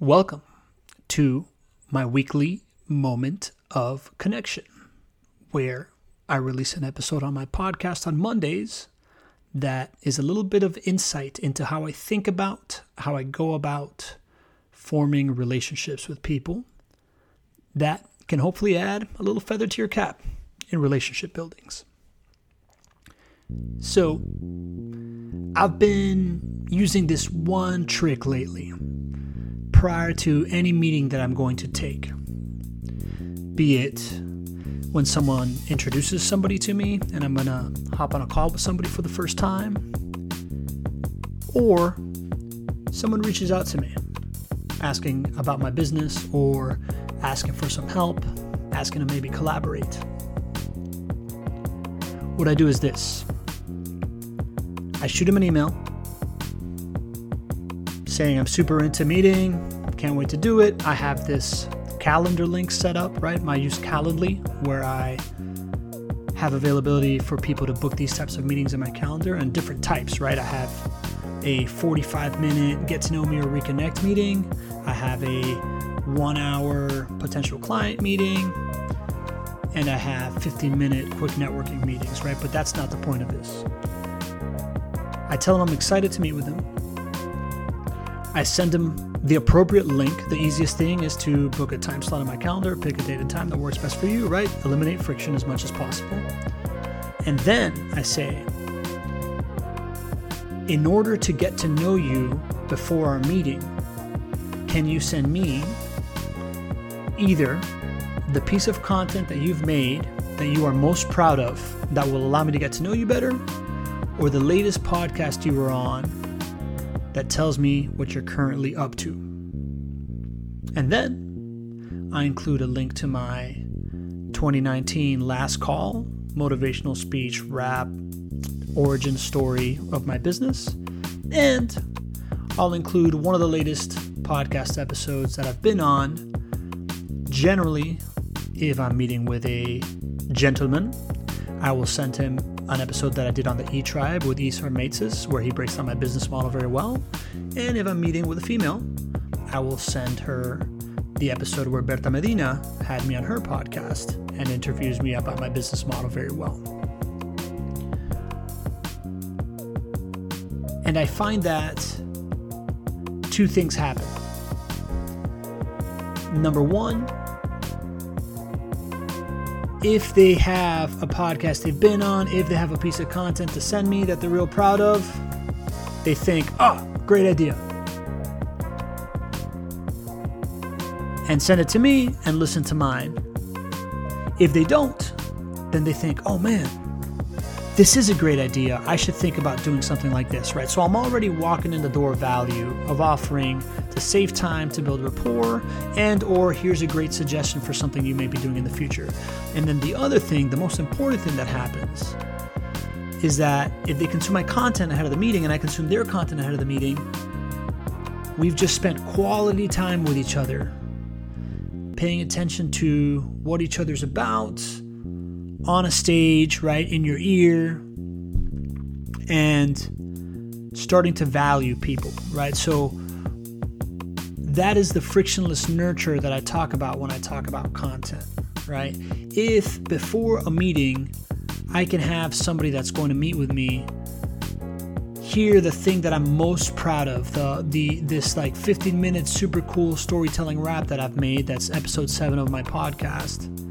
Welcome to my weekly moment of connection, where I release an episode on my podcast on Mondays that is a little bit of insight into how I think about, how I go about forming relationships with people that can hopefully add a little feather to your cap in relationship buildings. So, I've been using this one trick lately prior to any meeting that I'm going to take. Be it when someone introduces somebody to me and I'm going to hop on a call with somebody for the first time, or someone reaches out to me asking about my business or asking for some help, asking to maybe collaborate. What I do is this I shoot them an email saying I'm super into meeting, can't wait to do it. I have this calendar link set up, right? My use Calendly where I have availability for people to book these types of meetings in my calendar and different types, right? I have a 45 minute get to know me or reconnect meeting. I have a one hour potential client meeting. And I have 15 minute quick networking meetings, right? But that's not the point of this. I tell them I'm excited to meet with them. I send them the appropriate link. The easiest thing is to book a time slot on my calendar, pick a date and time that works best for you, right? Eliminate friction as much as possible. And then I say, in order to get to know you before our meeting, can you send me either the piece of content that you've made that you are most proud of that will allow me to get to know you better, or the latest podcast you were on that tells me what you're currently up to. And then I include a link to my 2019 last call motivational speech rap origin story of my business. And I'll include one of the latest podcast episodes that I've been on. Generally, if I'm meeting with a gentleman, I will send him an episode that I did on the E Tribe with Isar Meitis, where he breaks down my business model very well. And if I'm meeting with a female, I will send her the episode where Berta Medina had me on her podcast and interviews me about my business model very well. And I find that two things happen. Number one, if they have a podcast they've been on, if they have a piece of content to send me that they're real proud of, they think, oh, great idea. And send it to me and listen to mine. If they don't, then they think, oh man, this is a great idea. I should think about doing something like this, right? So I'm already walking in the door value of offering to save time to build rapport and or here's a great suggestion for something you may be doing in the future. And then the other thing, the most important thing that happens is that if they consume my content ahead of the meeting and I consume their content ahead of the meeting, we've just spent quality time with each other, paying attention to what each other's about on a stage, right, in your ear, and starting to value people, right? So that is the frictionless nurture that I talk about when I talk about content, right? If before a meeting, I can have somebody that's going to meet with me hear the thing that I'm most proud of, the the this like 15 minute super cool storytelling rap that I've made that's episode 7 of my podcast.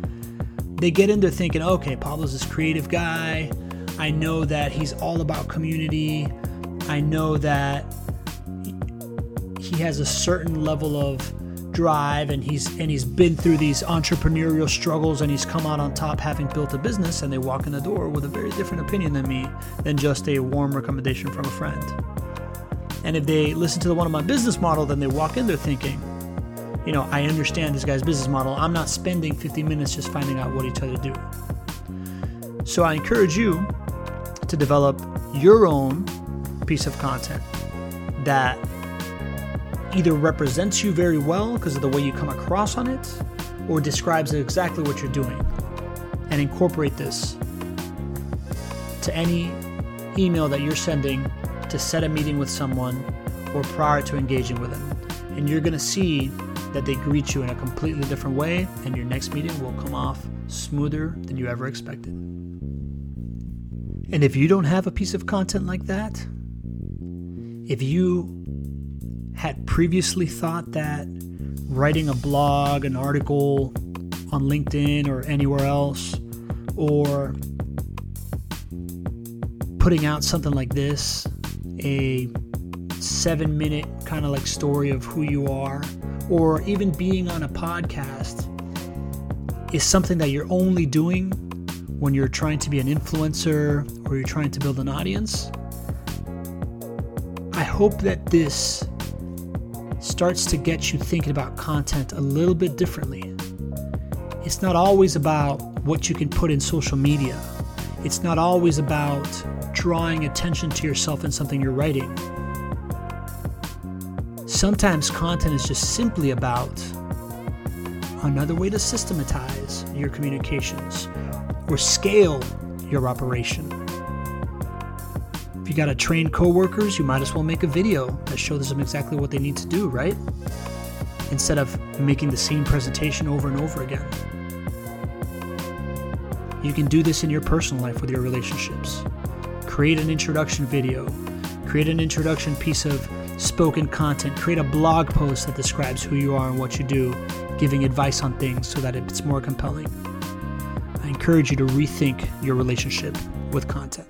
They get into thinking, "Okay, Pablo's this creative guy. I know that he's all about community. I know that he has a certain level of drive and he's and he's been through these entrepreneurial struggles and he's come out on top having built a business and they walk in the door with a very different opinion than me than just a warm recommendation from a friend. And if they listen to the one of my business model, then they walk in there thinking, you know, I understand this guy's business model. I'm not spending 50 minutes just finding out what each other do. So I encourage you to develop your own piece of content that either represents you very well because of the way you come across on it or describes exactly what you're doing. And incorporate this to any email that you're sending to set a meeting with someone or prior to engaging with them. and you're going to see that they greet you in a completely different way, and your next meeting will come off smoother than you ever expected. And if you don't have a piece of content like that, if you had previously thought that writing a blog, an article on LinkedIn or anywhere else, or putting out something like this, a seven minute kind of like story of who you are, or even being on a podcast is something that you're only doing when you're trying to be an influencer or you're trying to build an audience. I hope that this starts to get you thinking about content a little bit differently. It's not always about what you can put in social media. It's not always about drawing attention to yourself in something you're writing. Sometimes content is just simply about another way to systematize your communications or scale your operation. If you got to train coworkers, you might as well make a video that shows them exactly what they need to do, right? Instead of making the same presentation over and over again. You can do this in your personal life with your relationships. Create an introduction video, create an introduction piece of spoken content, create a blog post that describes who you are and what you do, giving advice on things so that it's more compelling. I encourage you to rethink your relationship with content.